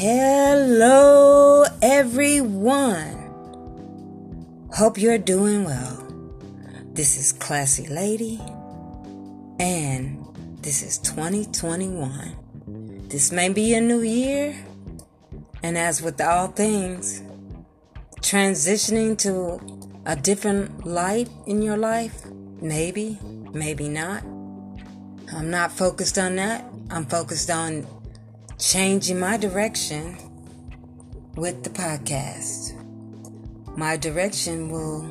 Hello, everyone. Hope you're doing well. This is Classy Lady, and this is 2021. This may be a new year, and as with all things, transitioning to a different light in your life, maybe, maybe not. I'm not focused on that. I'm focused on changing my direction with the podcast. My direction will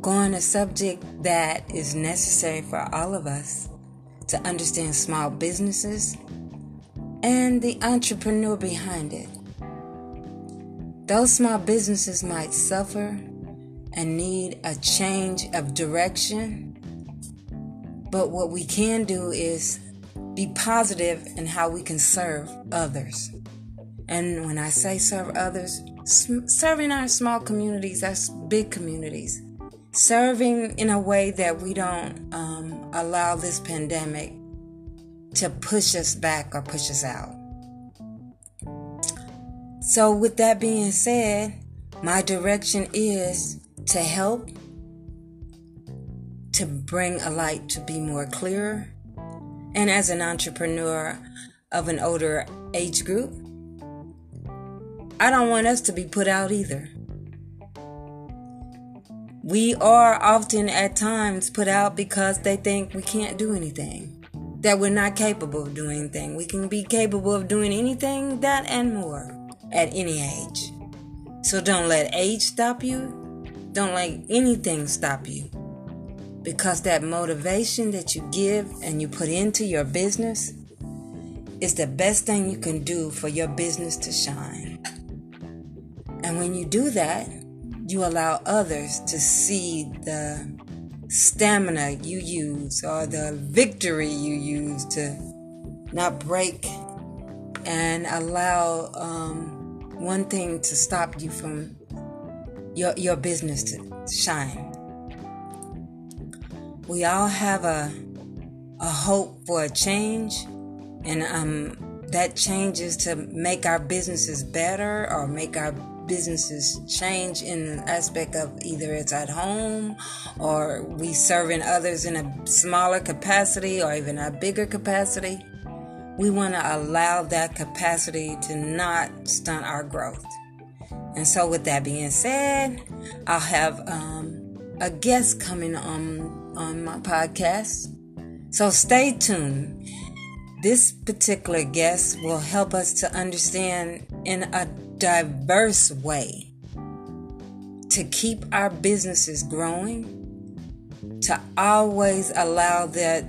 go on a subject that is necessary for all of us to understand small businesses and the entrepreneur behind it. Those small businesses might suffer and need a change of direction, but what we can do is be positive in how we can serve others. And when I say serve others, serving our small communities, that's big communities. Serving in a way that we don't um, allow this pandemic to push us back or push us out. So, with that being said, my direction is to help, to bring a light to be more clearer, and as an entrepreneur of an older age group, I don't want us to be put out either. We are often at times put out because they think we can't do anything, that we're not capable of doing anything. We can be capable of doing anything, that and more, at any age. So don't let age stop you. Don't let anything stop you because that motivation that you give and you put into your business is the best thing you can do for your business to shine. And when you do that, you allow others to see the stamina you use or the victory you use to not break and allow um, one thing to stop you from your, your business to shine we all have a a hope for a change and um that change is to make our businesses better or make our businesses change in the aspect of either it's at home or we serving others in a smaller capacity or even a bigger capacity. We want to allow that capacity to not stunt our growth. And so with that being said i'll have um, a guest coming on on my podcast. So stay tuned. This particular guest will help us to understand in a diverse way to keep our businesses growing, to always allow that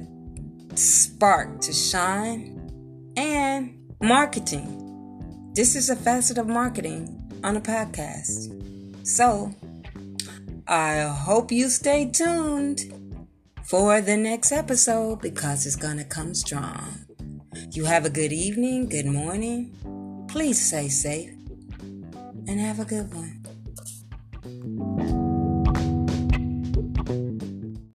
spark to shine, and marketing. This is a facet of marketing on a podcast. So, I hope you stay tuned for the next episode because it's going to come strong. You have a good evening, good morning. Please stay safe and have a good one.